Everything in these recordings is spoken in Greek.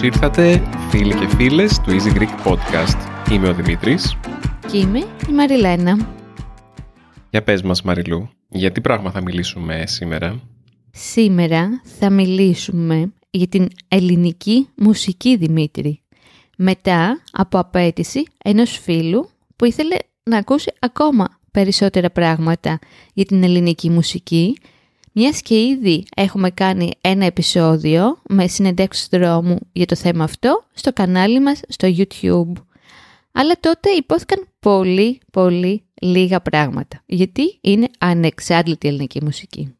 Ταν, ταν, ταν. Καλώς ήρθατε φίλοι και φίλες του Easy Greek Podcast. Είμαι ο Δημήτρης. Και είμαι η Μαριλένα. Για πες μας Μαριλού, για τι πράγμα θα μιλήσουμε σήμερα; Σήμερα θα μιλήσουμε για την ελληνική μουσική Δημήτρη. Μετά από απέτηση ενός φίλου που ήθελε να ακούσει ακόμα περισσότερα πράγματα για την ελληνική μουσική, μιας και ήδη έχουμε κάνει ένα επεισόδιο με συνεντεύξεις δρόμου για το θέμα αυτό στο κανάλι μας στο YouTube. Αλλά τότε υπόθηκαν πολύ πολύ λίγα πράγματα, γιατί είναι ανεξάρτητη η ελληνική μουσική.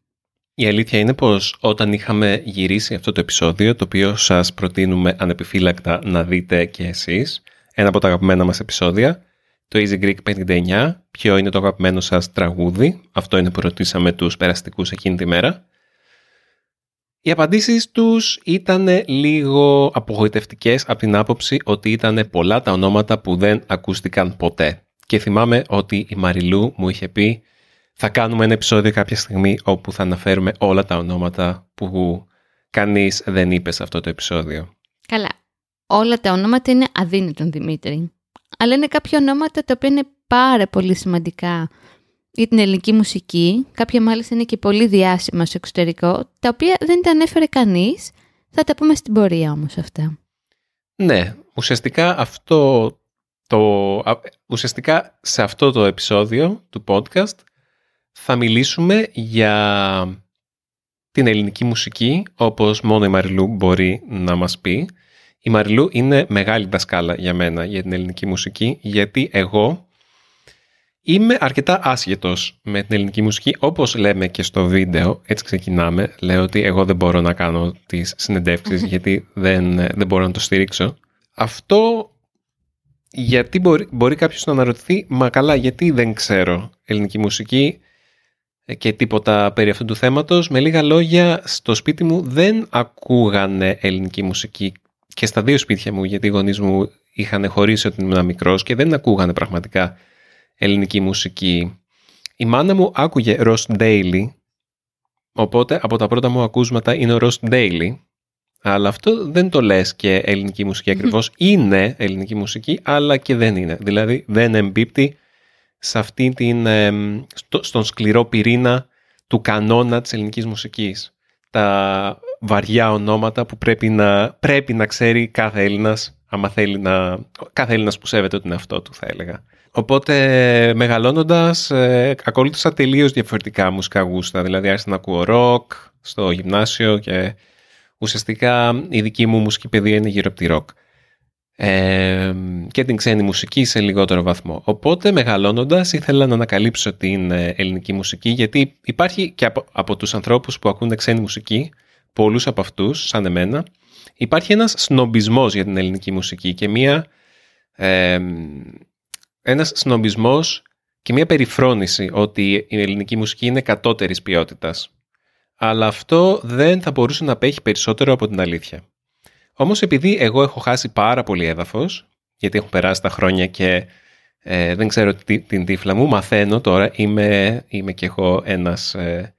Η αλήθεια είναι πως όταν είχαμε γυρίσει αυτό το επεισόδιο, το οποίο σας προτείνουμε ανεπιφύλακτα να δείτε και εσείς, ένα από τα αγαπημένα μας επεισόδια, το Easy Greek 59, ποιο είναι το αγαπημένο σας τραγούδι, αυτό είναι που ρωτήσαμε τους περαστικούς εκείνη τη μέρα. Οι απαντήσεις τους ήταν λίγο απογοητευτικές από την άποψη ότι ήταν πολλά τα ονόματα που δεν ακούστηκαν ποτέ. Και θυμάμαι ότι η Μαριλού μου είχε πει θα κάνουμε ένα επεισόδιο κάποια στιγμή όπου θα αναφέρουμε όλα τα ονόματα που κανείς δεν είπε σε αυτό το επεισόδιο. Καλά, όλα τα ονόματα είναι αδύνατον Δημήτρη. Αλλά είναι κάποια ονόματα τα οποία είναι πάρα πολύ σημαντικά για την ελληνική μουσική. Κάποια μάλιστα είναι και πολύ διάσημα στο εξωτερικό, τα οποία δεν τα ανέφερε κανείς. Θα τα πούμε στην πορεία όμως αυτά. Ναι, ουσιαστικά αυτό το, ουσιαστικά σε αυτό το επεισόδιο του podcast θα μιλήσουμε για την ελληνική μουσική όπως μόνο η Μαριλού μπορεί να μας πει. Η Μαριλού είναι μεγάλη δασκάλα για μένα για την ελληνική μουσική γιατί εγώ είμαι αρκετά άσχετος με την ελληνική μουσική όπως λέμε και στο βίντεο, έτσι ξεκινάμε. Λέω ότι εγώ δεν μπορώ να κάνω τις συνεντεύξεις γιατί δεν, δεν μπορώ να το στηρίξω. Αυτό γιατί μπορεί, μπορεί κάποιος να αναρωτηθεί, μα καλά γιατί δεν ξέρω ελληνική μουσική και τίποτα περί αυτού του θέματος. Με λίγα λόγια, στο σπίτι μου δεν ακούγανε ελληνική μουσική και στα δύο σπίτια μου, γιατί οι γονείς μου είχαν χωρίσει όταν ήμουν μικρός και δεν ακούγανε πραγματικά ελληνική μουσική. Η μάνα μου άκουγε Ross Daily, οπότε από τα πρώτα μου ακούσματα είναι ο Ross Daily, αλλά αυτό δεν το λες και ελληνική μουσική ακριβώς. Είναι ελληνική μουσική, αλλά και δεν είναι. Δηλαδή δεν εμπίπτει σε αυτή την, στον σκληρό πυρήνα του κανόνα της ελληνικής μουσικής. Τα βαριά ονόματα που πρέπει να, πρέπει να ξέρει κάθε Έλληνας, άμα θέλει να, κάθε Έλληνας που σέβεται τον εαυτό του θα έλεγα. Οπότε μεγαλώνοντας ε, ακολούθησα τελείως διαφορετικά μουσικά γούστα, δηλαδή άρχισα να ακούω ροκ στο γυμνάσιο και ουσιαστικά η δική μου μουσική παιδεία είναι γύρω από τη ροκ και την ξένη μουσική σε λιγότερο βαθμό. Οπότε μεγαλώνοντας ήθελα να ανακαλύψω την ε, ελληνική μουσική γιατί υπάρχει και από, από τους ανθρώπους που ακούνε ξένη μουσική, πολλούς από αυτούς σαν εμένα, υπάρχει ένας σνομπισμός για την ελληνική μουσική και μία, ε, ένας σνομπισμός και μία περιφρόνηση ότι η ελληνική μουσική είναι κατώτερης ποιότητας. Αλλά αυτό δεν θα μπορούσε να απέχει περισσότερο από την αλήθεια. Όμως επειδή εγώ έχω χάσει πάρα πολύ έδαφος, γιατί έχουν περάσει τα χρόνια και ε, δεν ξέρω τι, την τύφλα μου, μαθαίνω τώρα, είμαι, είμαι και εγώ ένας ε,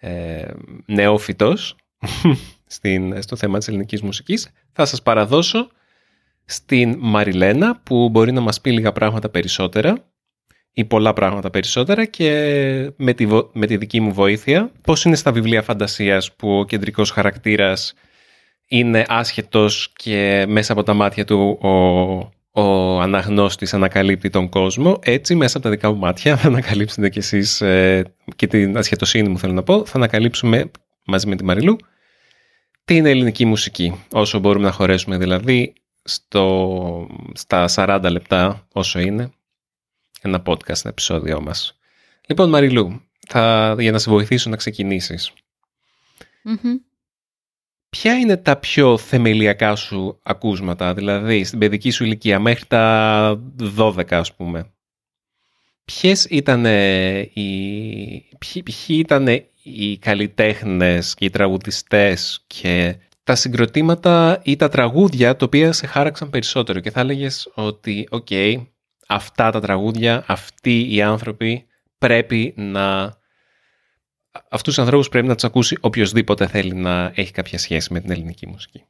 ε, νεόφυτος στην, στο θέμα της ελληνικής μουσικής. Θα σας παραδώσω στην Μαριλένα που μπορεί να μας πει λίγα πράγματα περισσότερα ή πολλά πράγματα περισσότερα και με τη, με τη δική μου βοήθεια πώς είναι στα βιβλία φαντασίας που ο κεντρικός χαρακτήρας είναι άσχετος και μέσα από τα μάτια του ο, ο αναγνώστης ανακαλύπτει τον κόσμο. Έτσι, μέσα από τα δικά μου μάτια θα ανακαλύψετε κι εσείς ε, και την ασχετοσύνη μου θέλω να πω, θα ανακαλύψουμε μαζί με τη Μαριλού την ελληνική μουσική. Όσο μπορούμε να χωρέσουμε δηλαδή στο, στα 40 λεπτά όσο είναι ένα podcast, ένα επεισόδιο μας. Λοιπόν Μαριλού, θα, για να σε βοηθήσω να ξεκινησεις Ποια είναι τα πιο θεμελιακά σου ακούσματα, δηλαδή στην παιδική σου ηλικία μέχρι τα 12 ας πούμε; Ποιες ήταν οι, ποιοι, ποιοι ήταν οι καλλιτέχνες και οι τραγουδιστές και τα συγκροτήματα ή τα τραγούδια τα οποία σε χάραξαν περισσότερο και θα έλεγες ότι οκ, αυτά τα τραγούδια, αυτοί οι άνθρωποι πρέπει να αυτούς τους ανθρώπους πρέπει να τους ακούσει οποιοδήποτε θέλει να έχει κάποια σχέση με την ελληνική μουσική.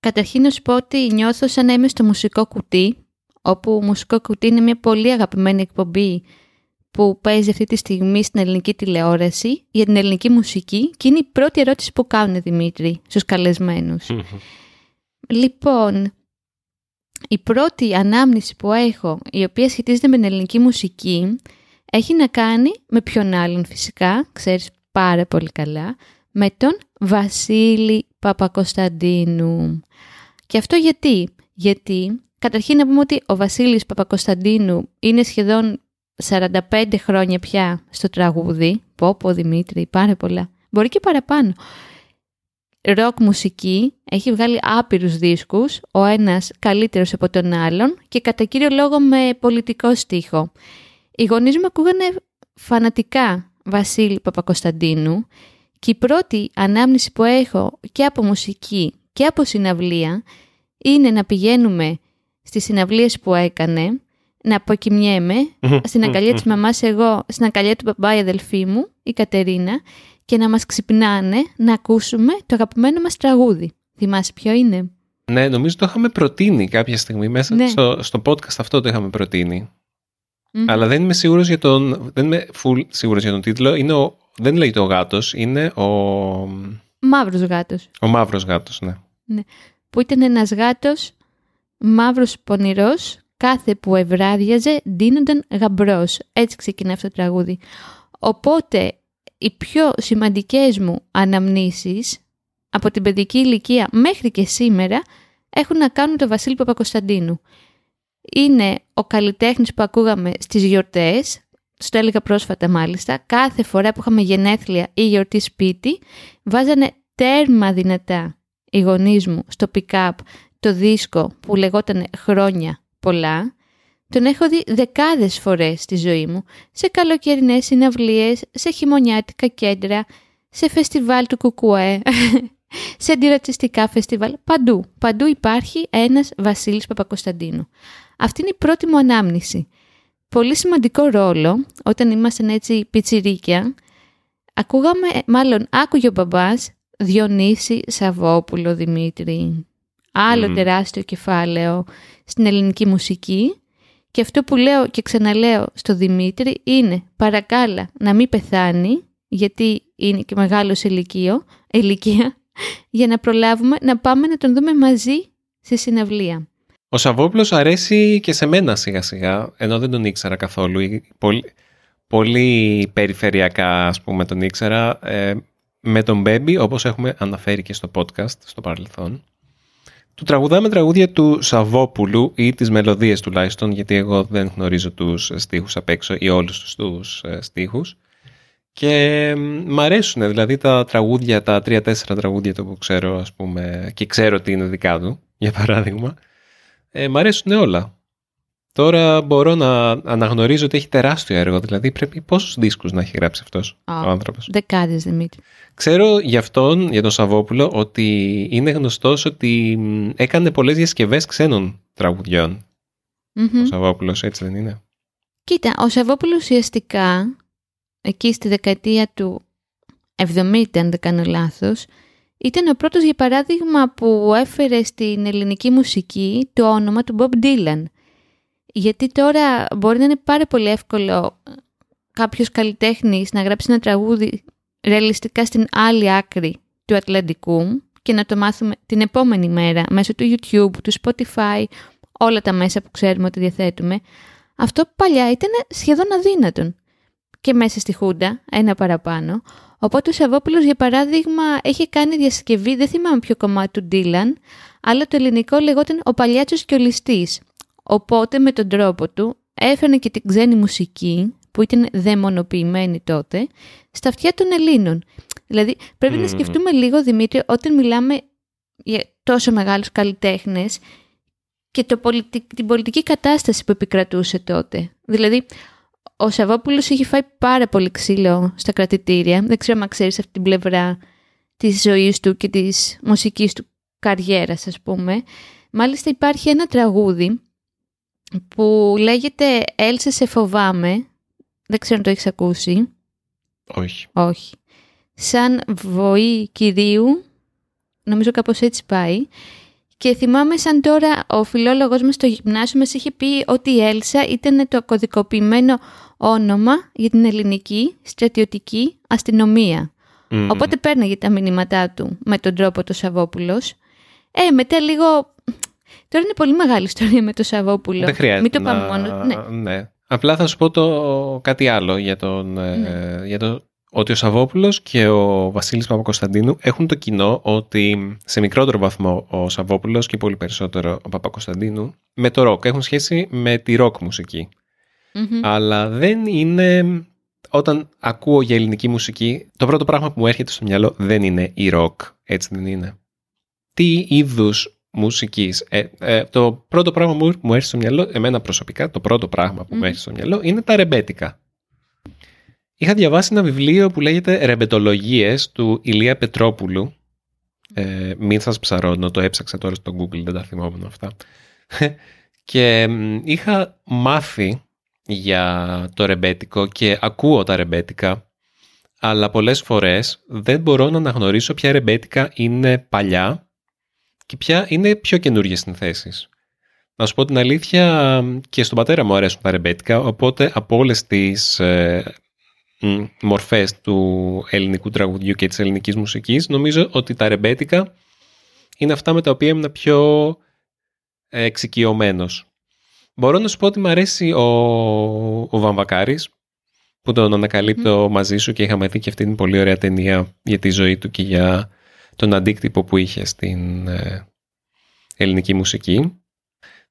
Καταρχήν να σου πω ότι νιώθω σαν να είμαι στο μουσικό κουτί, όπου μουσικό κουτί είναι μια πολύ αγαπημένη εκπομπή που παίζει αυτή τη στιγμή στην ελληνική τηλεόραση για την ελληνική μουσική και είναι η πρώτη ερώτηση που κάνουν Δημήτρη στους καλεσμένους. λοιπόν, η πρώτη ανάμνηση που έχω, η οποία σχετίζεται με την ελληνική μουσική, έχει να κάνει με ποιον άλλον φυσικά, ξέρεις πάρα πολύ καλά, με τον Βασίλη Παπακοσταντίνου. Και αυτό γιατί, γιατί καταρχήν να πούμε ότι ο Βασίλης Παπακοσταντίνου είναι σχεδόν 45 χρόνια πια στο τραγούδι, πω πω Δημήτρη, πάρα πολλά, μπορεί και παραπάνω. Ροκ μουσική, έχει βγάλει άπειρους δίσκους, ο ένας καλύτερος από τον άλλον και κατά κύριο λόγο με πολιτικό στίχο. Οι γονείς μου ακούγανε φανατικά Βασίλη Παπακοσταντίνου και η πρώτη ανάμνηση που έχω και από μουσική και από συναυλία είναι να πηγαίνουμε στις συναυλίες που έκανε, να αποκοιμιέμαι στην αγκαλιά της μαμάς εγώ, στην αγκαλιά του παπά η αδελφή μου, η Κατερίνα, και να μας ξυπνάνε να ακούσουμε το αγαπημένο μας τραγούδι. Θυμάσαι ποιο είναι; Ναι, νομίζω το είχαμε προτείνει κάποια στιγμή μέσα ναι. στο, στο podcast αυτό το είχαμε προτείνει. Αλλά δεν είμαι σίγουρος για τον, δεν είμαι full σίγουρος για τον τίτλο. Είναι ο, δεν λέγεται ο γάτος, είναι ο... Μαύρος γάτος. Ο μαύρος γάτος, ναι. ναι. Που ήταν ένας γάτος μαύρος πονηρός, κάθε που ευράδιαζε ντύνονταν γαμπρός. Έτσι ξεκινάει αυτό το τραγούδι. Οπότε οι πιο σημαντικές μου αναμνήσεις από την παιδική ηλικία μέχρι και σήμερα έχουν να κάνουν το Βασίλη Παπακοσταντίνου. Είναι ο καλλιτέχνης που ακούγαμε στις γιορτές, στο έλεγα πρόσφατα μάλιστα, κάθε φορά που είχαμε γενέθλια ή γιορτή σπίτι, βάζανε τέρμα δυνατά οι γονείς μου στο pick-up το δίσκο που λεγόταν χρόνια πολλά, τον έχω δει δεκάδες φορές στη ζωή μου, σε καλοκαιρινές συναυλίες, σε χειμωνιάτικα κέντρα, σε φεστιβάλ του Κουκουέ, σε αντιρατσιστικά φεστιβάλ, παντού. Παντού υπάρχει ένας Βασίλης Παπακοσταντίνου. Αυτή είναι η πρώτη μου ανάμνηση. Πολύ σημαντικό ρόλο, όταν ήμασταν έτσι πιτσιρίκια, ακούγαμε, μάλλον άκουγε ο μπαμπάς Διονύση Σαββόπουλο Δημήτρη. Άλλο τεράστιο κεφάλαιο στην ελληνική μουσική και αυτό που λέω και ξαναλέω στο Δημήτρη είναι παρακάλα να μην πεθάνει γιατί είναι και μεγάλο ηλικίο, ηλικία για να προλάβουμε να πάμε να τον δούμε μαζί στη συναυλία. Ο Σαββόπουλος αρέσει και σε μένα σιγά σιγά, ενώ δεν τον ήξερα καθόλου. Πολύ, πολύ περιφερειακά ας πούμε τον ήξερα. Ε, με τον Μπέμπι, όπως έχουμε αναφέρει και στο podcast στο παρελθόν. Του τραγουδάμε τραγούδια του Σαββόπουλου ή τις μελωδίες τουλάχιστον, γιατί εγώ δεν γνωρίζω τους στίχους απ' έξω ή όλους τους, τους ε, στίχους. Και μ' αρέσουν δηλαδή τα τραγούδια, τα τρία-τέσσερα τραγούδια το που ξέρω ας πούμε και ξέρω ότι είναι δικά του, για παράδειγμα. Ε, μ' αρέσουν όλα. Τώρα μπορώ να αναγνωρίζω ότι έχει τεράστιο έργο. Δηλαδή, πρέπει πόσους δίσκους να έχει γράψει αυτός ο άνθρωπος; Δεκάδες, Δημήτρη. Ξέρω για αυτόν, για τον Σαββόπουλο, ότι είναι γνωστός ότι έκανε πολλές διασκευές ξένων τραγουδιών. Ο Σαββόπουλος, έτσι δεν είναι; Κοίτα, ο Σαββόπουλος ουσιαστικά εκεί στη δεκαετία του 70, αν δεν κάνω λάθος, ήταν ο πρώτος για παράδειγμα που έφερε στην ελληνική μουσική το όνομα του Bob Dylan. Γιατί τώρα μπορεί να είναι πάρα πολύ εύκολο κάποιος καλλιτέχνης να γράψει ένα τραγούδι ρεαλιστικά στην άλλη άκρη του Ατλαντικού και να το μάθουμε την επόμενη μέρα μέσω του YouTube, του Spotify, όλα τα μέσα που ξέρουμε ότι διαθέτουμε. Αυτό παλιά ήταν σχεδόν αδύνατον. Και μέσα στη Χούντα, ένα παραπάνω. Οπότε ο Σαββόπουλος, για παράδειγμα, έχει κάνει διασκευή, δεν θυμάμαι ποιο κομμάτι του Ντίλαν, αλλά το ελληνικό λεγόταν «Ο Παλιάτσος και ο Ληστής». Οπότε με τον τρόπο του έφερνε και την ξένη μουσική που ήταν δαιμονοποιημένη τότε στα αυτιά των Ελλήνων. Δηλαδή πρέπει να σκεφτούμε λίγο Δημήτρη όταν μιλάμε για τόσο μεγάλους καλλιτέχνες και το την πολιτική κατάσταση που επικρατούσε τότε. Δηλαδή ο Σαββόπουλος είχε φάει πάρα πολύ ξύλο στα κρατητήρια. Δεν ξέρω αν ξέρεις αυτή την πλευρά της ζωής του και της μουσικής του καριέρας ας πούμε. Μάλιστα υπάρχει ένα τραγούδι που λέγεται «Έλσε σε φοβάμαι». Δεν ξέρω αν το έχεις ακούσει. Όχι. Όχι. Σαν βοή κυρίου, νομίζω κάπως έτσι πάει. Και θυμάμαι σαν τώρα ο φιλόλογος μας στο γυμνάσιο μας είχε πει ότι η Έλσα ήταν το κωδικοποιημένο όνομα για την ελληνική στρατιωτική αστυνομία. Μμμ. Οπότε παίρναγε τα μηνύματά του με τον τρόπο το Σαββόπουλος. Ε, μετά λίγο... Τώρα είναι πολύ μεγάλη ιστορία με το Σαββόπουλο. Δεν χρειάζεται Μην το να... πάμε μόνο. Ναι. ναι. Απλά θα σου πω το κάτι άλλο για, τον, ε, Ναι. για το ότι ο Σαββόπουλος και ο Βασίλης Παπακοσταντίνου έχουν το κοινό ότι σε μικρότερο βαθμό ο Σαββόπουλος και πολύ περισσότερο ο Παπακοσταντίνου με το ροκ έχουν σχέση με τη ροκ μουσική. Μμμ. Αλλά δεν είναι... Όταν ακούω για ελληνική μουσική, το πρώτο πράγμα που μου έρχεται στο μυαλό δεν είναι η ροκ. Έτσι δεν είναι. Τι είδους μουσικής. Ε, ε, το πρώτο πράγμα που μου έρχεται στο μυαλό, εμένα προσωπικά, το πρώτο πράγμα που μου Μμμ. έρχεται στο μυαλό είναι τα ρεμπέτικα. Είχα διαβάσει ένα βιβλίο που λέγεται «Ρεμπετολογίες» του Ηλία Πετρόπουλου. Ε, μην σας ψαρώνω, το έψαξα τώρα στο Google, δεν τα θυμόμουν αυτά. και μ, είχα μάθει για το ρεμπέτικο και ακούω τα ρεμπέτικα, αλλά πολλές φορές δεν μπορώ να αναγνωρίσω ποια ρεμπέτικα είναι παλιά και ποια είναι πιο καινούργιες συνθέσεις. Να σου πω την αλήθεια, και στον πατέρα μου αρέσουν τα ρεμπέτικα, οπότε από όλες τις ε, μ, μορφές του ελληνικού τραγουδιού και της ελληνικής μουσικής, νομίζω ότι τα ρεμπέτικα είναι αυτά με τα οποία ήμουν πιο ε, εξοικειωμένος. Μπορώ να σου πω ότι μου αρέσει ο, ο Βαμβακάρης, που τον ανακαλύπτω μαζί σου και είχαμε δει και αυτή την πολύ ωραία ταινία για τη ζωή του και για τον αντίκτυπο που είχε στην ε, ελληνική μουσική.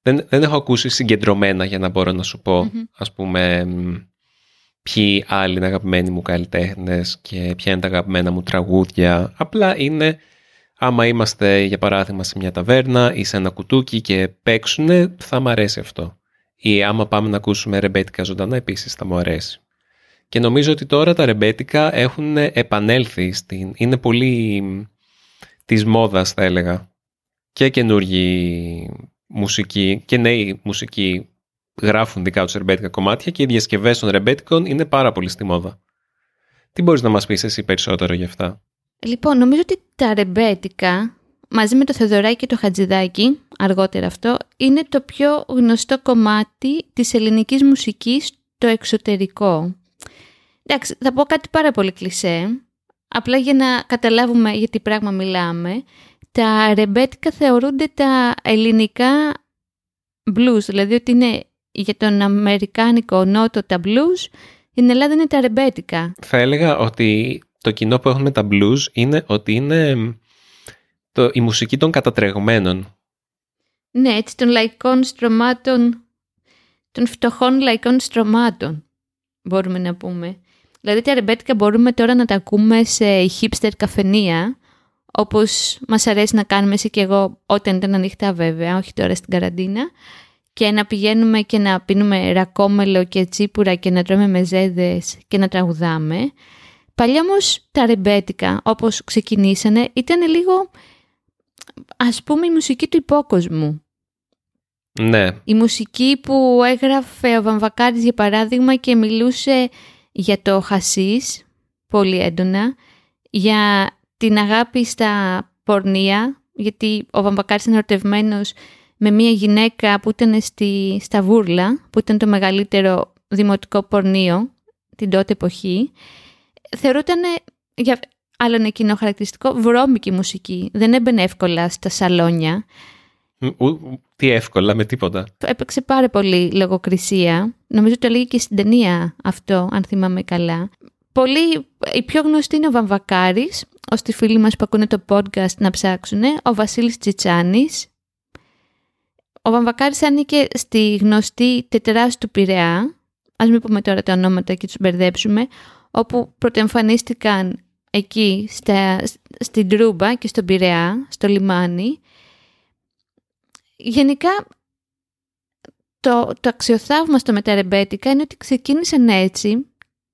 Δεν, δεν έχω ακούσει συγκεντρωμένα για να μπορώ να σου πω, Μμμ. ας πούμε, μ, ποιοι άλλοι είναι αγαπημένοι μου καλλιτέχνες και ποια είναι τα αγαπημένα μου τραγούδια. Απλά είναι, άμα είμαστε για παράδειγμα σε μια ταβέρνα ή σε ένα κουτούκι και παίξουνε, θα μ' αρέσει αυτό. Ή άμα πάμε να ακούσουμε ρεμπέτικα ζωντανά, επίσης θα μου αρέσει. Και νομίζω ότι τώρα τα ρεμπέτικα έχουν επανέλθει στην... Είναι πολύ μ, της μόδας θα έλεγα. Και καινούργιοι μουσικοί και νέοι μουσικοί γράφουν δικά τους ρεμπέτικα κομμάτια και οι διασκευές των ρεμπέτικων είναι πάρα πολύ στη μόδα. Τι μπορείς να μας πεις εσύ περισσότερο γι' αυτά; Λοιπόν, νομίζω ότι τα ρεμπέτικα, μαζί με το Θεοδωράκι και το Χατζηδάκι, αργότερα αυτό, είναι το πιο γνωστό κομμάτι της ελληνικής μουσικής στο εξωτερικό. Εντάξει, θα πω κάτι πάρα πολύ κλισέ, απλά για να καταλάβουμε για τι πράγμα μιλάμε. Τα ρεμπέτικα θεωρούνται τα ελληνικά blues, δηλαδή ότι είναι για τον αμερικάνικο νότο τα blues, στην Ελλάδα είναι τα ρεμπέτικα. Θα έλεγα ότι το κοινό που έχουν με τα blues είναι ότι είναι μ, το, η μουσική των κατατρεγμένων. Ναι, έτσι των λαϊκών στρωμάτων, των φτωχών λαϊκών στρωμάτων, μπορούμε να πούμε. Δηλαδή τα ρεμπέτικα μπορούμε τώρα να τα ακούμε σε hipster καφενεία, όπως μας αρέσει να κάνουμε εσύ και εγώ όταν ήταν ανοιχτά βέβαια, όχι τώρα στην καραντίνα, και να πηγαίνουμε και να πίνουμε ρακόμελο και τσίπουρα και να τρώμε μεζέδες και να τραγουδάμε. Παλιά όμως τα ρεμπέτικα, όπως ξεκινήσανε, ήταν λίγο, ας πούμε, η μουσική του υπόκοσμου. Ναι, Η μουσική που έγραφε ο Βαμβακάρης για παράδειγμα και μιλούσε για το χασίς πολύ έντονα, για την αγάπη στα πορνεία, γιατί ο Βαμβακάρης είναι ερωτευμένος με μια γυναίκα που ήταν στη, στα Βούρλα, που ήταν το μεγαλύτερο δημοτικό πορνείο την τότε εποχή. Θεωρούταν για άλλον εκείνο χαρακτηριστικό βρώμικη μουσική. Δεν έμπαινε εύκολα στα σαλόνια. Μ, ου- τι εύκολα με τίποτα. έπαιξε πάρα πολύ λογοκρισία. Νομίζω το λέγει και στην ταινία αυτό, αν θυμάμαι καλά. Πολύ, η πιο γνωστή είναι ο Βαμβακάρης, ώστε οι φίλοι μας που ακούνε το podcast να ψάξουν, ο Βασίλης Τσιτσάνης. Ο Βαμβακάρης ανήκε στη γνωστή τετράς του Πειραιά, ας μην πούμε τώρα τα ονόματα και τους μπερδέψουμε, όπου πρωτεμφανίστηκαν εκεί στα, στην Τρούμπα και στον Πειραιά, στο λιμάνι. Γενικά το, το αξιοθαύμαστο με τα ρεμπέτικα είναι ότι ξεκίνησαν έτσι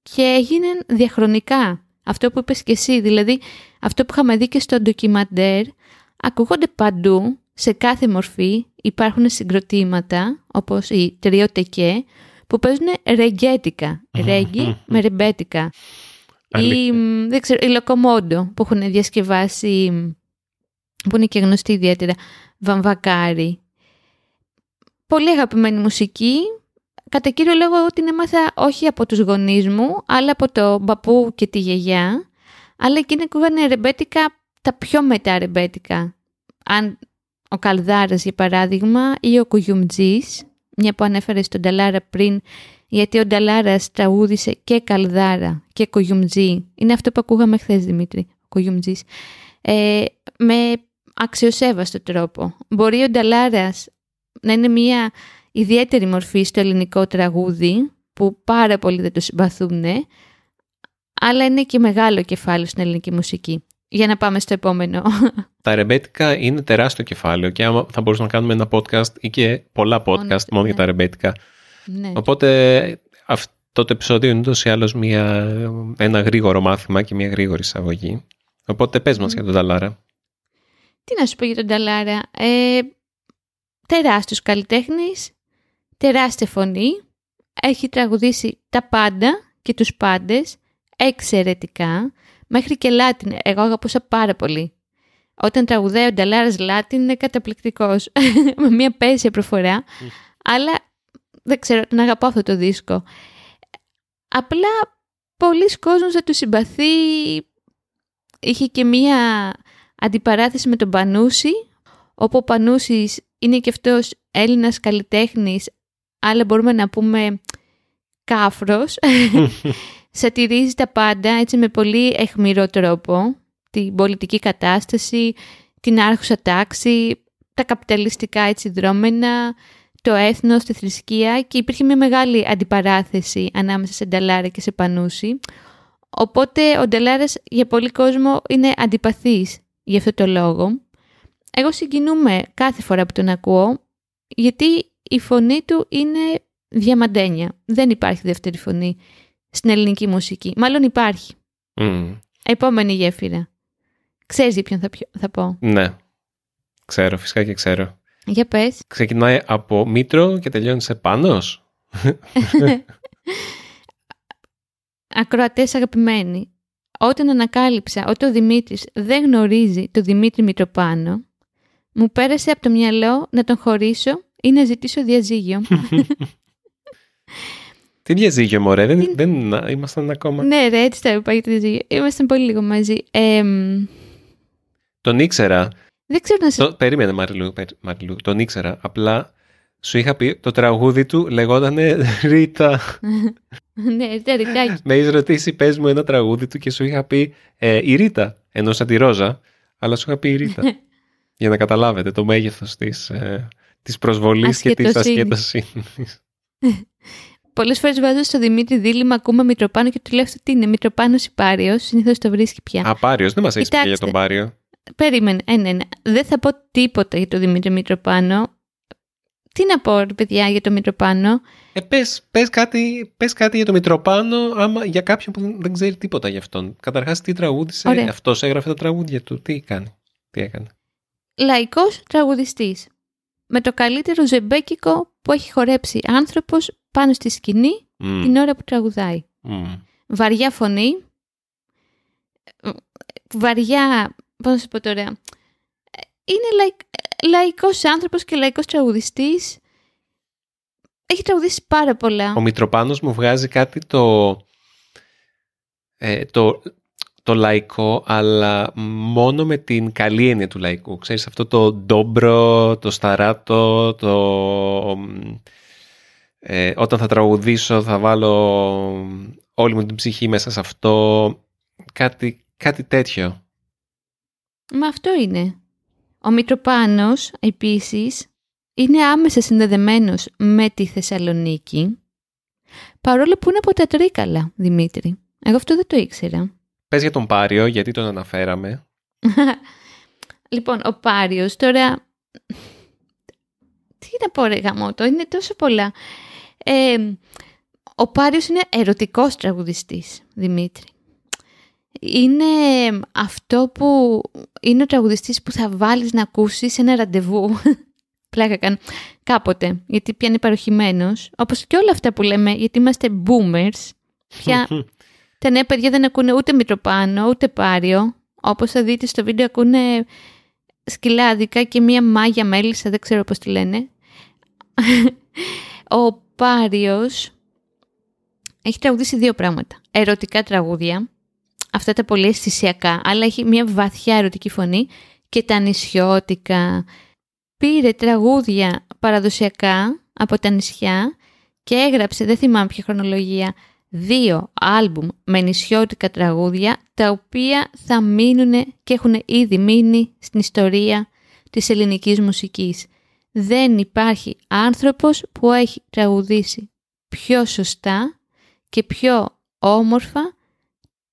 και έγιναν διαχρονικά. Αυτό που είπες και εσύ, δηλαδή αυτό που είχαμε δει και στο ντοκιμαντέρ, ακούγονται παντού, σε κάθε μορφή, υπάρχουν συγκροτήματα, όπως οι τριωτεκέ, που παίζουν ρεγκέτικα, ρέγγι με ρεμπέτικα. ή μ, δεν ξέρω, η Λοκομόντο που έχουν διασκευάσει, μ, που είναι και γνωστή ιδιαίτερα, Βαμβακάρι. Πολύ αγαπημένη μουσική. Κατά κύριο λόγο την έμαθα όχι από τους γονείς μου, αλλά από το παππού και τη γιαγιά. Αλλά εκείνοι ακούγανε ρεμπέτικα, τα πιο μετά ρεμπέτικα. Αν ο Καλδάρας για παράδειγμα ή ο Κουγιουμτζής, μια που ανέφερε στον Ταλάρα πριν, γιατί ο Νταλάρας τραγούδισε και Καλδάρα και Κουγιουμτζή. Είναι αυτό που ακούγαμε χθες Δημήτρη, ο Κουγιουμτζής. Ε, με αξιοσέβαστο τρόπο. Μπορεί ο Νταλάρας να είναι μια ιδιαίτερη μορφή στο ελληνικό τραγούδι, που πάρα πολλοί δεν το συμπαθούν, αλλά είναι και μεγάλο κεφάλαιο στην ελληνική μουσική. Για να πάμε στο επόμενο. Τα ρεμπέτικα είναι τεράστιο κεφάλαιο και άμα θα μπορούσαμε να κάνουμε ένα podcast ή και πολλά podcast Μόνο- μόνο για ναι. τα ρεμπέτικα. ναι. Οπότε αυτό το επεισόδιο είναι ούτως ή άλλως μια, ένα γρήγορο μάθημα και μια γρήγορη εισαγωγή. Οπότε πες μας Μμ. για τον Ταλάρα. Τι να σου πω για τον Ταλάρα. Ε, τεράστιος καλλιτέχνης, τεράστια φωνή. Έχει τραγουδήσει τα πάντα και τους πάντες εξαιρετικά. Μέχρι και Λάτιν. Εγώ αγαπούσα πάρα πολύ. Όταν τραγουδάει ο Νταλάρας Λάτιν είναι καταπληκτικός. Με μια πέσια προφορά. Αλλά δεν ξέρω, τον αγαπώ αυτό το δίσκο. Απλά πολλοί κόσμος δεν του συμπαθεί. Είχε και μία αντιπαράθεση με τον Πανούση, όπου ο Πανούσης είναι και αυτός Έλληνας καλλιτέχνης, αλλά μπορούμε να πούμε κάφρος. Σατυρίζει τα πάντα έτσι με πολύ εχμηρό τρόπο. Την πολιτική κατάσταση, την άρχουσα τάξη, τα καπιταλιστικά έτσι δρόμενα, το έθνος, τη θρησκεία και υπήρχε μια μεγάλη αντιπαράθεση ανάμεσα σε Νταλάρα και σε Πανούση. Οπότε ο Νταλάρας για πολύ κόσμο είναι αντιπαθής για αυτό το λόγο. Εγώ συγκινούμαι κάθε φορά που τον ακούω, γιατί η φωνή του είναι διαμαντένια. Δεν υπάρχει δεύτερη φωνή στην ελληνική μουσική. Μάλλον υπάρχει. Μμ. Επόμενη γέφυρα. Ξέρεις για ποιον θα, πιω- θα πω. Ναι, ξέρω, φυσικά και ξέρω. Για πες. Ξεκινάει από Μήτρο και τελειώνει σε Πάνος. Ακροατές αγαπημένοι. Όταν ανακάλυψα ότι ο Δημήτρης δεν γνωρίζει τον Δημήτρη Μητροπάνο, μου πέρασε από το μυαλό να τον χωρίσω ή να ζητήσω διαζύγιο. Τι διαζύγιο, μωρέ, δεν, Τι- δεν ήμασταν ακόμα. ναι, ρε, έτσι τα είπα για το διαζύγιο. Ήμασταν πολύ λίγο μαζί. Εμ, Τον ήξερα. δεν ξέρω να σε... Το, περίμενε, Μαριλού, περι- Μαριλού. Τον ήξερα. Απλά σου είχα πει το τραγούδι του λεγότανε Ρίτα. ναι, ρε, ρητάκι. Με έχεις ρωτήσει, πες μου ένα τραγούδι του και σου είχα πει ε, η Ρίτα. Ενώ σαν τη Ρόζα, αλλά σου είχα πει η Ρίτα. για να καταλάβετε το μέγεθος της ε, της προσβολής και της Ασχετοσύνης. ασχέτωσης. Πολλές φορές βάζω στο Δημήτρη δίλημα, ακούμε Μητροπάνο και του λέω αυτό τι είναι, Μητροπάνος ή Πάριος, συνήθως το βρίσκει πια. Α, Πάριος, δεν μας έχεις πει για Κοιτάξτε. τον Πάριο. Περίμενε, ε, ναι, ναι. Δεν θα πω τίποτα για τον Δημήτρη Μητροπάνο. Τι να πω, ρε παιδιά, για τον Μητροπάνο; Ε, πες, πες, κάτι, πες κάτι για τον Μητροπάνο άμα, για κάποιον που δεν, δεν ξέρει τίποτα για αυτόν. Καταρχάς, τι τραγούδισε, Ωραία. αυτός έγραφε τα τραγούδια του. Τι κάνει, τι έκανε. Λαϊκός τραγουδιστής. Με το καλύτερο ζεμπέκικο που έχει χορέψει άνθρωπος πάνω στη σκηνή Μμ, την ώρα που τραγουδάει. μμ. Βαριά φωνή. ε, Βαριά, πώς να σου πω τώρα. ε, Είναι λαϊκ, λαϊκός άνθρωπος και λαϊκός τραγουδιστής. Έχει τραγουδήσει πάρα πολλά. Ο Μητροπάνος μου βγάζει κάτι το, ε, το, το λαϊκό, αλλά μόνο με την καλή έννοια του λαϊκού. Ξέρεις, αυτό το ντόμπρο, το σταράτο, το... Ε, όταν θα τραγουδήσω θα βάλω όλη μου την ψυχή μέσα σε αυτό. Κάτι, κάτι τέτοιο. Μα αυτό είναι. Ο Μητροπάνος, επίσης, είναι άμεσα συνδεδεμένος με τη Θεσσαλονίκη, παρόλο που είναι από τα Τρίκαλα, Δημήτρη. Εγώ αυτό δεν το ήξερα. Πες για τον Πάριο, γιατί τον αναφέραμε. λοιπόν, ο Πάριος τώρα... Τι να πω ρε γαμώτο, είναι τόσο πολλά. Ε, ο Πάριος είναι ερωτικός τραγουδιστής, Δημήτρη. Είναι αυτό που είναι ο τραγουδιστής που θα βάλεις να ακούσεις σε ένα ραντεβού. Πλάκα κάνω. Κάποτε, γιατί πια είναι παροχημένος. Όπως και όλα αυτά που λέμε, γιατί είμαστε boomers. Πια Τα νέα παιδιά δεν ακούνε ούτε Μητροπάνο, ούτε Πάριο. Όπως θα δείτε στο βίντεο ακούνε σκυλάδικα και μία μάγια μέλισσα, δεν ξέρω πώς τη λένε. Ο Πάριος έχει τραγουδήσει δύο πράγματα. Ερωτικά τραγούδια, αυτά τα πολύ αισθησιακά, αλλά έχει μια βαθιά ερωτική φωνή και τα νησιώτικα. Πήρε τραγούδια παραδοσιακά από τα νησιά και έγραψε, δεν θυμάμαι ποια χρονολογία, δύο άλμπουμ με νησιώτικα τραγούδια, τα οποία θα μείνουν και έχουν ήδη μείνει στην ιστορία της ελληνικής μουσικής. Δεν υπάρχει άνθρωπος που έχει τραγουδήσει πιο σωστά και πιο όμορφα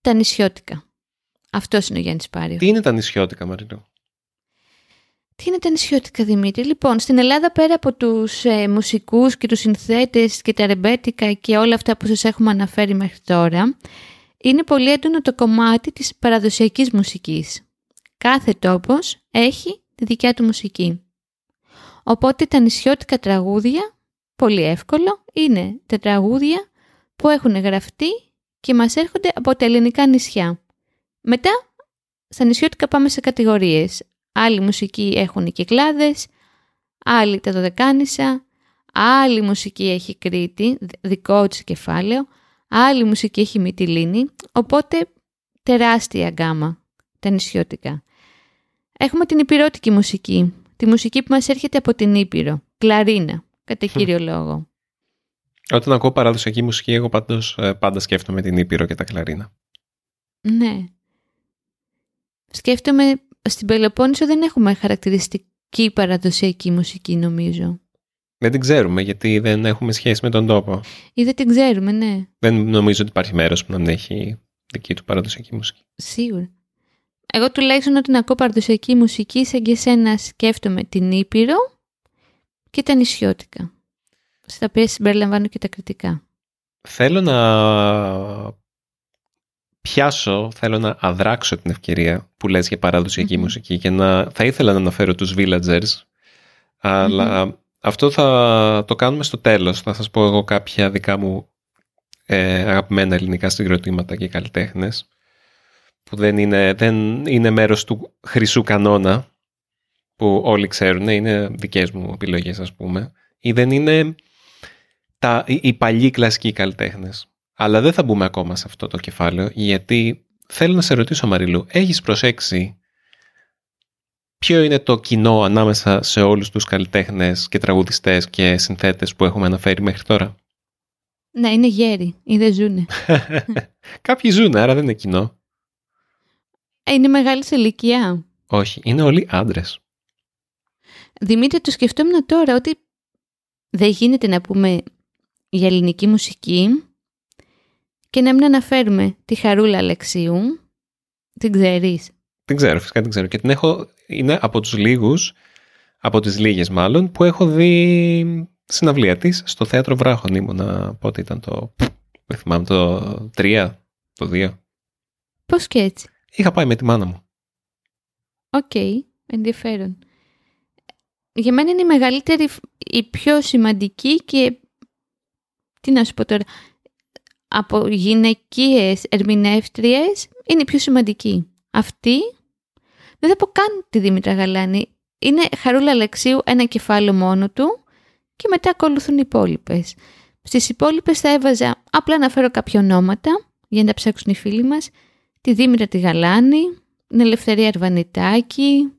τα νησιώτικα. Αυτός είναι ο Γιάννης Πάριος. Τι είναι τα νησιώτικα, Μαρινό; Τι είναι τα νησιώτικα, Δημήτρη; Λοιπόν, στην Ελλάδα πέρα από τους ε, μουσικούς και τους συνθέτες και τα ρεμπέτικα και όλα αυτά που σας έχουμε αναφέρει μέχρι τώρα, είναι πολύ έντονο το κομμάτι της παραδοσιακής μουσικής. Κάθε τόπος έχει τη δικιά του μουσική. Οπότε τα νησιώτικα τραγούδια, πολύ εύκολο, είναι τα τραγούδια που έχουν γραφτεί και μας έρχονται από τα ελληνικά νησιά. Μετά, στα νησιώτικα πάμε σε κατηγορίες. Άλλοι μουσική έχουν οι Κυκλάδες, άλλοι τα Δωδεκάνησα, άλλη μουσική έχει Κρήτη, δικό της κεφάλαιο, άλλη μουσική έχει Μυτιλίνη, οπότε τεράστια γκάμα τα νησιώτικα. Έχουμε την υπηρώτικη μουσική, τη μουσική που μας έρχεται από την Ήπειρο, κλαρίνα, κατά κύριο λόγο. Όταν ακούω παραδοσιακή μουσική, εγώ πάντως, ε, πάντα σκέφτομαι την Ήπειρο και τα κλαρίνα. Ναι. Σκέφτομαι, στην Πελοπόννησο δεν έχουμε χαρακτηριστική παραδοσιακή μουσική νομίζω. Δεν την ξέρουμε γιατί δεν έχουμε σχέση με τον τόπο. Ή δεν την ξέρουμε, ναι. Δεν νομίζω ότι υπάρχει μέρος που να έχει δική του παραδοσιακή μουσική. Σίγουρα. Εγώ τουλάχιστον όταν ακούω παραδοσιακή μουσική, σαν και εσένα σκέφτομαι την Ήπειρο και τα νησιώτικα, στα οποία συμπεριλαμβάνω και τα κριτικά. Θέλω να πιάσω, θέλω να αδράξω την ευκαιρία που λες για παραδοσιακή μουσική και να, θα ήθελα να αναφέρω τους Villagers, αλλά αυτό θα το κάνουμε στο τέλος. Θα σας πω εγώ κάποια δικά μου ε, αγαπημένα ελληνικά συγκροτήματα και καλλιτέχνες που δεν είναι, δεν είναι μέρος του χρυσού κανόνα που όλοι ξέρουν, είναι δικές μου επιλογές ας πούμε, ή δεν είναι τα, οι παλιοί κλασικοί καλλιτέχνες. Αλλά δεν θα μπούμε ακόμα σε αυτό το κεφάλαιο, γιατί θέλω να σε ρωτήσω Μαριλού, έχεις προσέξει ποιο είναι το κοινό ανάμεσα σε όλους τους καλλιτέχνες και τραγουδιστές και συνθέτες που έχουμε αναφέρει μέχρι τώρα; Ναι, είναι γέροι ή δεν ζούνε. Κάποιοι ζουν, άρα δεν είναι κοινό. Ε, είναι μεγάλη σε ηλικία. Όχι, είναι όλοι άντρες. Δημήτρη, το σκεφτόμουν τώρα ότι δεν γίνεται να πούμε για ελληνική μουσική και να μην αναφέρουμε τη Χαρούλα Αλεξίου. Την ξέρεις; Την ξέρω, φυσικά την ξέρω. Και την έχω, είναι από τους λίγους, από τις λίγες μάλλον, που έχω δει συναυλία της στο θέατρο Βράχων. Ήμουνα, πότε ήταν το, δεν θυμάμαι, το 3, το 2. Πώς και έτσι; Είχα πάει με τη μάνα μου. Οκ, ενδιαφέρον. Για μένα είναι η μεγαλύτερη, η πιο σημαντική και τι να σου πω τώρα, από γυναικείες ερμηνεύτριες είναι η πιο σημαντική. Αυτή, δεν θα πω καν τη Δήμητρα Γαλάνη, είναι Χαρούλα Αλεξίου ένα κεφάλαιο μόνο του και μετά ακολουθούν οι υπόλοιπες. Στις υπόλοιπες θα έβαζα απλά να φέρω κάποια ονόματα για να τα ψάξουν οι φίλοι μας. Τη Δήμητρα τη Γαλάνη, την Ελευθερία Αρβανιτάκη,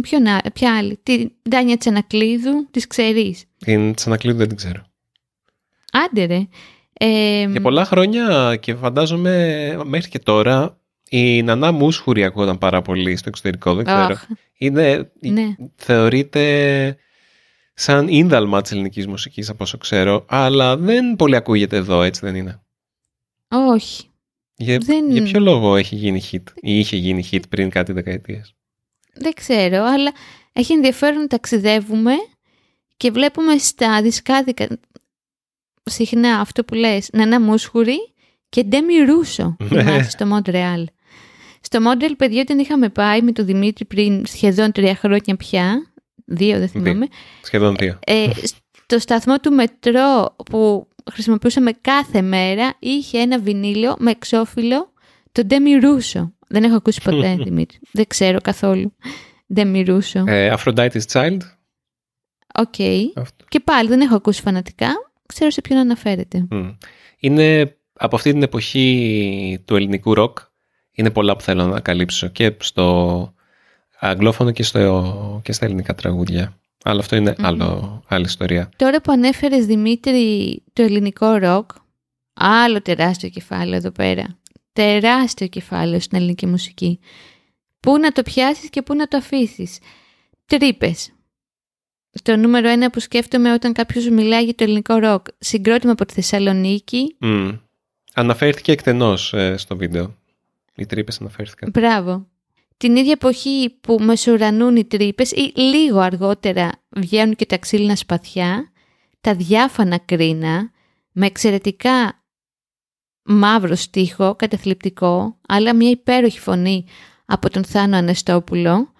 Ποιον, ποια άλλη, την Ντάνια Τσανακλείδου, τις ξέρεις. Την Τσανακλείδου δεν την ξέρω. Άντε ρε. Ε, Για πολλά χρόνια και φαντάζομαι μέχρι και τώρα η Νανά Μούσχουρη ακούγονταν πάρα πολύ στο εξωτερικό, δεν ξέρω. Είναι, ναι. θεωρείται σαν ίνδαλμα της ελληνικής μουσικής από όσο ξέρω, αλλά δεν πολύ ακούγεται εδώ, έτσι δεν είναι. Όχι. Για, δεν... για ποιο λόγο έχει γίνει hit ή είχε γίνει hit πριν κάτι δεκαετίες; Δεν ξέρω, αλλά έχει ενδιαφέρον να ταξιδεύουμε και βλέπουμε στα δισκάδικα συχνά αυτό που λες, Νανά Μούσχουρη και Ντέμι Ρούσο Ναι. στο Μόντρεάλ. Στο Μόντρεάλ, παιδιά, όταν είχαμε πάει με τον Δημήτρη πριν σχεδόν τρία χρόνια πια, δύο δεν θυμάμαι, Σχεδόν δύο. ε, στο σταθμό του μετρό που χρησιμοποιούσαμε κάθε μέρα είχε ένα βινίλιο με εξώφυλλο το Ντέμη Ρούσσο. Δεν έχω ακούσει ποτέ, Δημήτρη. Δεν ξέρω καθόλου. Ντέμη Ρούσσο. Ε, Aphrodite's Child. OK. Και πάλι δεν έχω ακούσει φανατικά. Ξέρω σε ποιον αναφέρεται. Είναι από αυτή την εποχή του ελληνικού ροκ. Είναι πολλά που θέλω να καλύψω και στο αγγλόφωνο και, στο, και στα ελληνικά τραγούδια. Αλλά αυτό άλλο, άλλη ιστορία. Τώρα που ανέφερες Δημήτρη το ελληνικό ροκ, άλλο τεράστιο κεφάλαιο εδώ πέρα. Τεράστιο κεφάλαιο στην ελληνική μουσική. Πού να το πιάσεις και πού να το αφήσεις. Τρύπες. Το νούμερο ένα που σκέφτομαι όταν κάποιος μιλάει για το ελληνικό ροκ. Συγκρότημα από τη Θεσσαλονίκη. Mm. Αναφέρθηκε εκτενώς ε, στο βίντεο. Οι τρύπες αναφέρθηκαν. Μπράβο την ίδια εποχή που μεσουρανούν οι τρύπες ή λίγο αργότερα βγαίνουν και τα ξύλινα σπαθιά, τα διάφανα κρίνα με εξαιρετικά μαύρο στίχο, καταθλιπτικό, αλλά μια υπέροχη φωνή από τον Θάνο Ανεστόπουλο,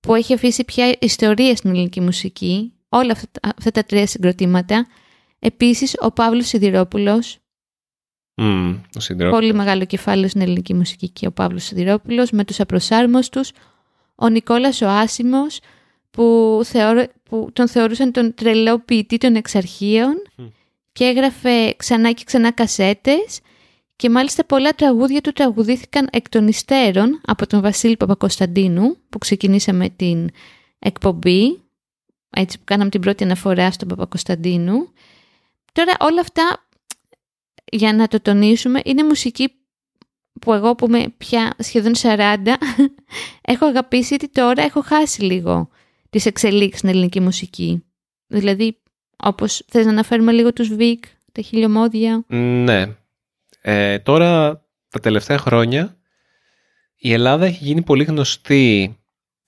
που έχει αφήσει πια ιστορία στην ελληνική μουσική, όλα αυτά, τα τρία συγκροτήματα. Επίσης, ο Παύλος Σιδηρόπουλος, Mm, Πολύ μεγάλο κεφάλαιο στην ελληνική μουσική και ο Παύλος Σιδηρόπουλος με τους απροσάρμοστους. Ο Νικόλας ο Άσιμος που, που τον θεωρούσαν τον τρελό ποιητή των εξαρχείων και έγραφε ξανά και ξανά κασέτες και μάλιστα πολλά τραγούδια του τραγουδήθηκαν εκ των υστέρων από τον Βασίλη Παπακοσταντίνου που ξεκινήσαμε την εκπομπή έτσι που κάναμε την πρώτη αναφορά στον Παπακοσταντίνου. Τώρα όλα αυτά για να το τονίσουμε, είναι μουσική που εγώ που είμαι πια σχεδόν 40 έχω αγαπήσει γιατί τώρα έχω χάσει λίγο τις εξελίξεις στην ελληνική μουσική. Δηλαδή, όπως θες να αναφέρουμε λίγο τους Βικ, τα χιλιομόδια. Ναι. Ε, τώρα, τα τελευταία χρόνια, η Ελλάδα έχει γίνει πολύ γνωστή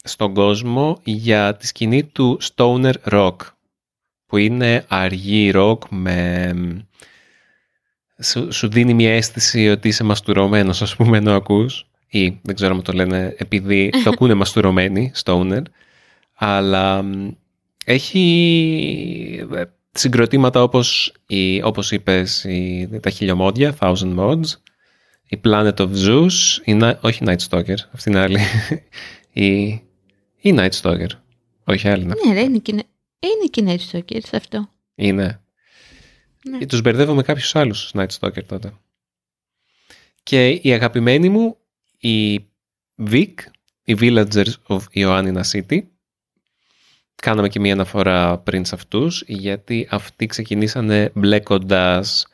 στον κόσμο για τη σκηνή του stoner rock, που είναι αργή rock με σου, δίνει μια αίσθηση ότι είσαι μαστουρωμένος, ας πούμε, ενώ ακούς. Ή δεν ξέρω αν το λένε επειδή το ακούνε μαστουρωμένοι, stoner. Αλλά έχει ε, συγκροτήματα όπως, η, όπως είπες η, τα χιλιομόδια, Thousand Mods, η Planet of Zeus, η, όχι Night Stalker, αυτή είναι άλλη, η, η Night Stalker, όχι άλλη. Ναι, είναι και, είναι και Night Stalker σε αυτό. Είναι. Ναι. Τους μπερδεύω με κάποιους άλλους Night Stalker τότε. Και η αγαπημένη μου, η Vic, οι Villagers of Ioannina City. Κάναμε και μία αναφορά πριν σε αυτούς, γιατί αυτοί ξεκινήσανε μπλέκοντας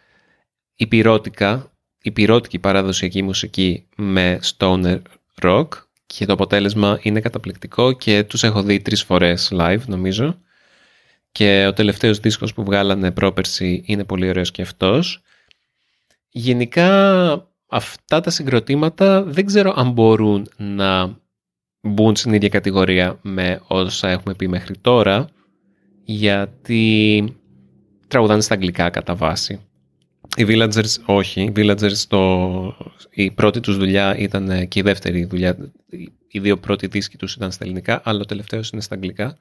υπηρώτικα, υπηρώτικη παραδοσιακή μουσική με stoner rock και το αποτέλεσμα είναι καταπληκτικό και τους έχω δει τρεις φορές live νομίζω και ο τελευταίος δίσκος που βγάλανε πρόπερση είναι πολύ ωραίος και αυτός. Γενικά αυτά τα συγκροτήματα δεν ξέρω αν μπορούν να μπουν στην ίδια κατηγορία με όσα έχουμε πει μέχρι τώρα γιατί τραγουδάνε στα αγγλικά κατά βάση. Οι Villagers όχι. Οι Villagers το... η πρώτη τους δουλειά ήταν και η δεύτερη δουλειά. Οι δύο πρώτοι δίσκοι τους ήταν στα ελληνικά, αλλά ο τελευταίος είναι στα αγγλικά.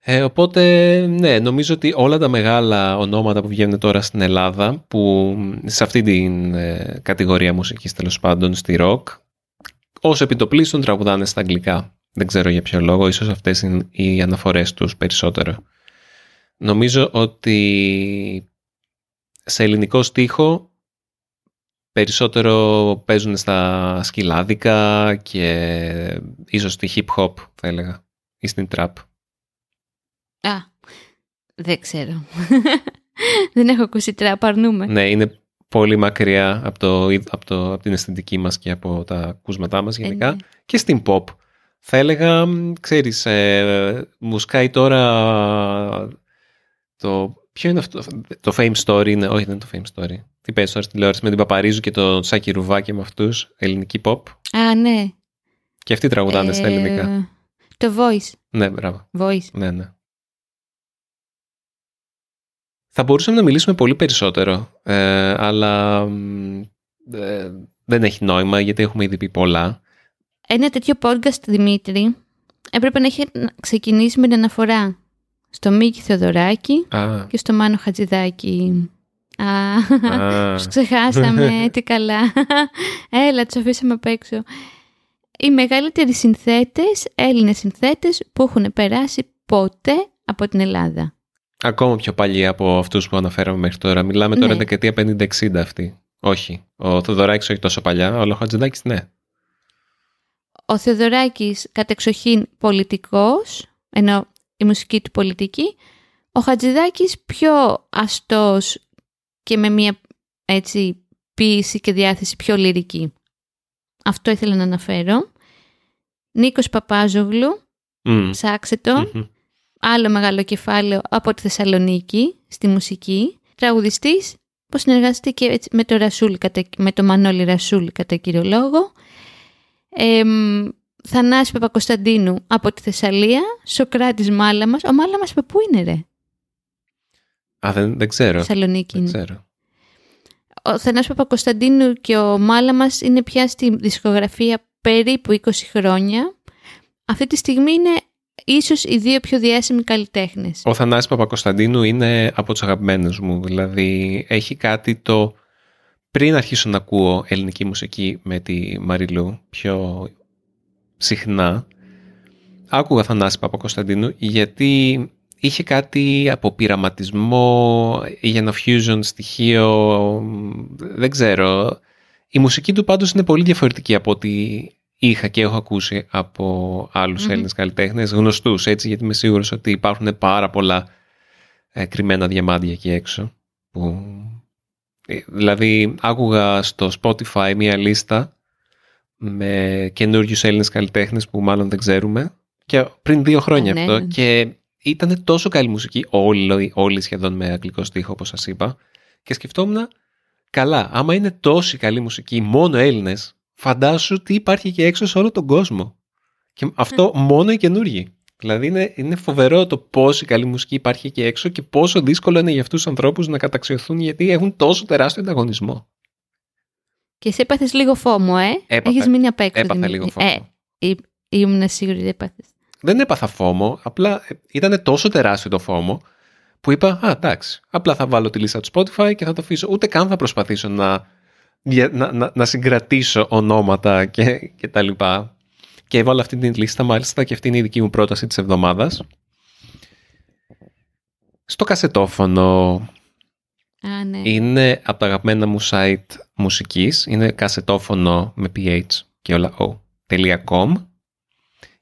Ε, οπότε, ναι, νομίζω ότι όλα τα μεγάλα ονόματα που βγαίνουν τώρα στην Ελλάδα, που σε αυτή την ε, κατηγορία μουσικής τέλος πάντων, στη ροκ, ως επιτοπλίστων τραγουδάνε στα αγγλικά. Δεν ξέρω για ποιο λόγο, ίσως αυτές είναι οι αναφορές τους περισσότερο. Νομίζω ότι σε ελληνικό στίχο περισσότερο παίζουν στα σκυλάδικα και ίσως στη hip hop θα έλεγα ή στην trap. Α, δεν ξέρω. δεν έχω ακούσει τραπ, αρνούμε. Ναι, είναι πολύ μακριά από, το, από, το, από την αισθητική μας και από τα ακούσματά μας γενικά. Ε, ναι. Και στην pop. Θα έλεγα, ξέρεις, ε, μου σκάει τώρα το... Ποιο είναι αυτό, το Fame Story είναι, όχι δεν είναι το Fame Story. Τι παίζει τώρα στην τηλεόραση με την Παπαρίζου και το Σάκη Ρουβάκη με αυτούς, ελληνική pop. Α, ναι. Και αυτοί τραγουδάνε ε, στα ελληνικά. Το Voice. Ναι, μπράβο. Voice. Ναι, ναι. Θα μπορούσαμε να μιλήσουμε πολύ περισσότερο, ε, αλλά ε, δεν έχει νόημα γιατί έχουμε ήδη πει πολλά. Ένα τέτοιο podcast, Δημήτρη, έπρεπε να έχει ξεκινήσει με την αναφορά στο Μίκη Θεοδωράκη Α, και στο Μάνο Χατζηδάκη. Α, α. τους ξεχάσαμε, τι καλά. Έλα, τους αφήσαμε απ' έξω. Οι μεγαλύτεροι συνθέτες, Έλληνες συνθέτες που έχουν περάσει ποτέ από την Ελλάδα. Ακόμα πιο παλιοί από αυτούς που αναφέραμε μέχρι τώρα. Μιλάμε τώρα Ναι. δεκαετία 50-60 αυτή. Όχι. Ο Θοδωράκης όχι τόσο παλιά, αλλά ο Χατζηδάκης ναι. Ο Θεοδωράκης κατεξοχήν πολιτικός, ενώ η μουσική του πολιτική. Ο Χατζηδάκης πιο αστός και με μια έτσι ποίηση και διάθεση πιο λυρική. Αυτό ήθελα να αναφέρω. Νίκος Παπάζογλου, Μμ. ψάξτε το. Μμμ. Άλλο μεγάλο κεφάλαιο από τη Θεσσαλονίκη στη μουσική, τραγουδιστής που συνεργάστηκε έτσι με το, Ρασούλ, κατά- με το Μανώλη Ρασούλ κατά κύριο λόγο. Εμ, Θανάση Παπακοσταντίνου από τη Θεσσαλία, Σοκράτης Μάλαμας. Ο Μάλαμας από πού είναι ρε, Α, δεν, δεν ξέρω. Θεσσαλονίκη Δεν είναι. ξέρω. Ο Θανάσης Παπακοσταντίνου και ο Μάλαμας είναι πια στη δισκογραφία περίπου 20 χρόνια. Αυτή τη στιγμή είναι ίσως οι δύο πιο διάσημοι καλλιτέχνες. Ο Θανάσης Παπακοσταντίνου είναι από τους αγαπημένους μου. Δηλαδή έχει κάτι το... Πριν αρχίσω να ακούω ελληνική μουσική με τη Μαριλού πιο συχνά, άκουγα Θανάση Παπακοσταντίνου γιατί είχε κάτι από πειραματισμό ή ένα fusion στοιχείο, δεν ξέρω. Η μουσική του πάντως είναι πολύ διαφορετική από ό,τι είχα και έχω ακούσει από άλλους Μμμ. Έλληνες καλλιτέχνες, γνωστούς έτσι, γιατί είμαι σίγουρος ότι υπάρχουν πάρα πολλά ε, κρυμμένα διαμάντια εκεί έξω. Που... ε, Δηλαδή, άκουγα στο Spotify μία λίστα με καινούριους Έλληνες καλλιτέχνες που μάλλον δεν ξέρουμε και πριν δύο χρόνια Α, ναι, αυτό ναι. και ήταν τόσο καλή μουσική, όλοι, όλοι σχεδόν με αγγλικό στίχο όπως σας είπα και σκεφτόμουν καλά, άμα είναι τόση καλή μουσική μόνο Έλληνες φαντάσου τι υπάρχει και έξω σε όλο τον κόσμο και αυτό μόνο οι καινούργοι δηλαδή είναι, είναι φοβερό το πόση καλή μουσική υπάρχει εκεί έξω και πόσο δύσκολο είναι για αυτούς τους ανθρώπους να καταξιωθούν γιατί έχουν τόσο τεράστιο ανταγωνισμό Και σε έπαθες λίγο φόμο, ε; Έπαθα. Έχεις μείνει απ' έξω. έπαθα Δημήτρη. λίγο φόβο Ε, ή- ήμουν σίγουρη ότι έπαθες. δεν έπαθα φόμο, απλά ήταν τόσο τεράστιο το φόμο που είπα, α, εντάξει, απλά θα βάλω τη λίστα του Spotify και θα το αφήσω. Ούτε καν θα προσπαθήσω να, για- να, να, να συγκρατήσω ονόματα και, και τα λοιπά. Και έβαλα αυτή την λίστα, μάλιστα, και αυτή είναι η δική μου πρόταση της εβδομάδας. Στο κασετόφωνο Α, ναι. είναι από τα αγαπημένα μου site μουσικής. Είναι κασετόφωνο με ph και όλα o.com.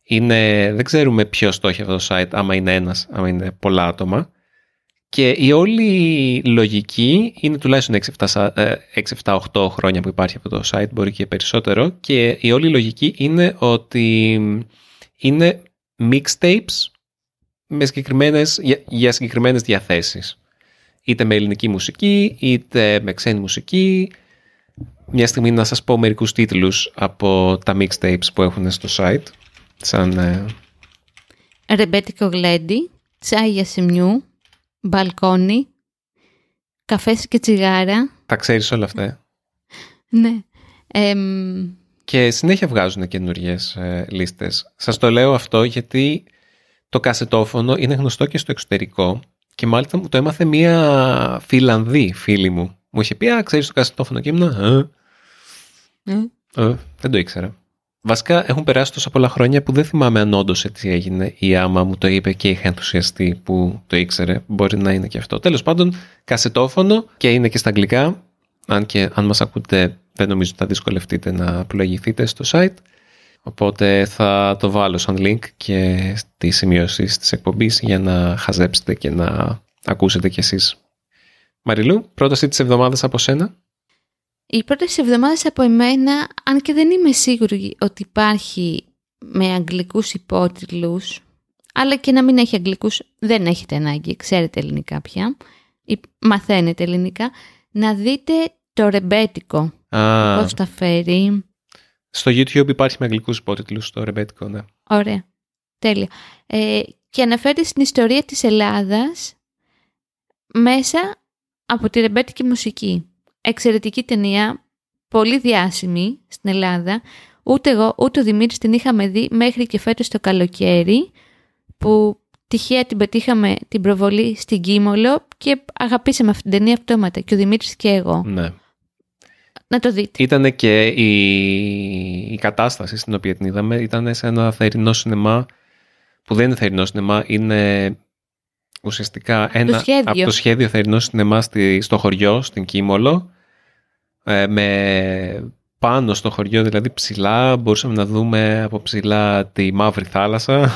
Είναι, δεν ξέρουμε ποιος το έχει αυτό το site, άμα είναι ένας, άμα είναι πολλά άτομα. Και η όλη λογική είναι τουλάχιστον 6-7-8 χρόνια που υπάρχει αυτό το site, μπορεί και περισσότερο. Και η όλη λογική είναι ότι είναι mixtapes με συγκεκριμένες, για, για συγκεκριμένες διαθέσεις. Είτε με ελληνική μουσική, είτε με ξένη μουσική. Μια στιγμή να σας πω μερικούς τίτλους από τα mixtapes που έχουν στο site. Σαν, ε, Ρεμπέτικο γλέντι, τσάι για σημειού, μπαλκόνι, καφές και τσιγάρα. τα ξέρεις όλα αυτά. ε; Ναι. Εμ, Και συνέχεια βγάζουν καινούριες ε, λίστες. Σας το λέω αυτό γιατί το κασετόφωνο είναι γνωστό και στο εξωτερικό και μάλιστα μου το έμαθε μία Φιλανδή φίλη μου. Μου είχε πει, α, ξέρεις το κασετόφωνο; Και ήμουν, «Ε, ε, Ε, δεν το ήξερα. Βασικά έχουν περάσει τόσα πολλά χρόνια που δεν θυμάμαι αν όντως έτσι έγινε ή άμα μου το είπε και είχα ενθουσιαστεί που το ήξερε. Μπορεί να είναι και αυτό. Τέλος πάντων, κασετόφωνο και είναι και στα αγγλικά. Αν και αν μας ακούτε δεν νομίζω ότι θα δυσκολευτείτε να πλοηγηθείτε στο site. Οπότε θα το βάλω σαν link και στις σημειώσεις της εκπομπής για να χαζέψετε και να ακούσετε κι εσείς. Μαριλού, πρόταση της εβδομάδας από σένα. Η πρώτη εβδομάδα από εμένα, αν και δεν είμαι σίγουρη ότι υπάρχει με αγγλικούς υπότιτλους, αλλά και να μην έχει αγγλικούς, δεν έχετε ανάγκη, ξέρετε ελληνικά πια, ή μαθαίνετε ελληνικά, να δείτε το ρεμπέτικο. Α, Πώς τα φέρει. στο YouTube υπάρχει με αγγλικούς υπότιτλους στο ρεμπέτικο, ναι. Ωραία. Τέλεια. Ε, και αναφέρεται στην ιστορία της Ελλάδας μέσα από τη ρεμπέτικη μουσική. Εξαιρετική ταινία, πολύ διάσημη στην Ελλάδα. Ούτε εγώ, ούτε ο Δημήτρης την είχαμε δει μέχρι και φέτος το καλοκαίρι, που τυχαία την πετύχαμε την προβολή στην Κίμολο και αγαπήσαμε αυτή την ταινία αυτόματα και ο Δημήτρης και εγώ. Ναι. Να το δείτε. Ήταν και η, η κατάσταση στην οποία την είδαμε. Ήταν σε ένα θερινό σινεμά που δεν είναι θερινό σινεμά, είναι ουσιαστικά ένα σχέδιο. από το σχέδιο θερινό σινεμά στη, στο χωριό, στην Κίμολο. Ε, με πάνω στο χωριό, δηλαδή ψηλά, μπορούσαμε να δούμε από ψηλά τη μαύρη θάλασσα.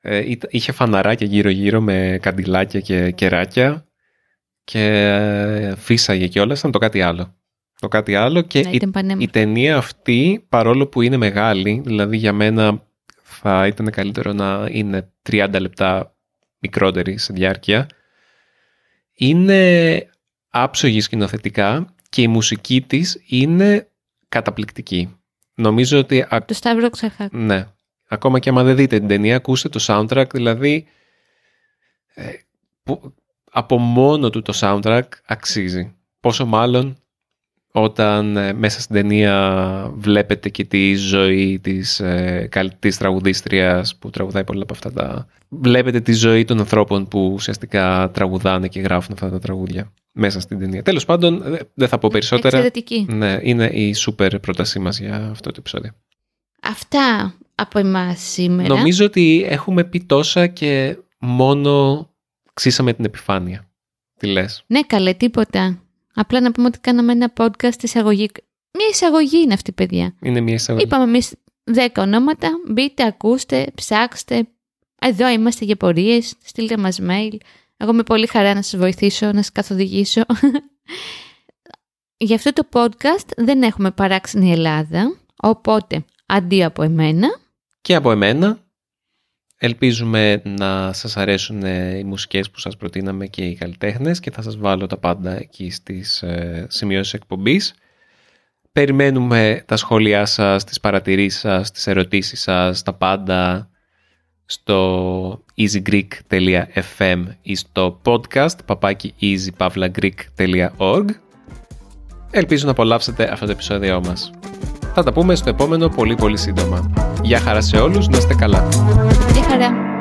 Ε, είχε φαναράκια γύρω-γύρω με καντιλάκια και κεράκια και ε, φύσαγε κιόλας, ήταν το κάτι άλλο. Το κάτι άλλο και Ναι, η, ήταν πανέμορφο. η ταινία αυτή, παρόλο που είναι μεγάλη, δηλαδή για μένα θα ήταν καλύτερο να είναι 30 λεπτά μικρότερη σε διάρκεια, είναι άψογη σκηνοθετικά και η μουσική της είναι καταπληκτική. Νομίζω ότι α- Το Σταύρο Ξαχάκ. ναι. Ακόμα και άμα δεν δείτε την ταινία, ακούστε το soundtrack, δηλαδή ε, που, από μόνο του το soundtrack αξίζει. Πόσο μάλλον όταν ε, μέσα στην ταινία βλέπετε και τη ζωή της, ε, καλ- της τραγουδίστριας που τραγουδάει πολλά από αυτά τα... Βλέπετε τη ζωή των ανθρώπων που ουσιαστικά τραγουδάνε και γράφουν αυτά τα τραγούδια μέσα στην ταινία. Τέλος πάντων, ε, δεν θα πω περισσότερα. Εξαιρετική. Ναι, είναι η σούπερ πρότασή μας για αυτό το επεισόδιο. Αυτά από εμάς σήμερα. Νομίζω ότι έχουμε πει τόσα και μόνο ξύσαμε την επιφάνεια. Τι λες; Ναι, καλέ, τίποτα. Απλά να πούμε ότι κάναμε ένα podcast εισαγωγή. Μια εισαγωγή είναι αυτή, παιδιά. Είναι μια εισαγωγή. Είπαμε εμείς 10 ονόματα. Μπείτε, ακούστε, ψάξτε. Εδώ είμαστε για πορείες. Στείλτε μας mail. Εγώ με πολύ χαρά να σας βοηθήσω, να σας καθοδηγήσω. Για αυτό το podcast δεν έχουμε παράξενη Ελλάδα, οπότε αντί από εμένα, Και από εμένα. Ελπίζουμε να σας αρέσουν ε, οι μουσικές που σας προτείναμε και οι καλλιτέχνες και θα σας βάλω τα πάντα εκεί στις ε, σημειώσεις εκπομπής. Περιμένουμε τα σχόλιά σας, τις παρατηρήσεις σας, τις ερωτήσεις σας, τα πάντα στο easygreek.fm ή στο podcast παπάκι easypavlagreek.org Ελπίζω να απολαύσετε αυτό το επεισόδιο μας. Θα τα πούμε στο επόμενο πολύ πολύ σύντομα. Γεια χαρά σε όλους, να είστε καλά. γεια χαρά.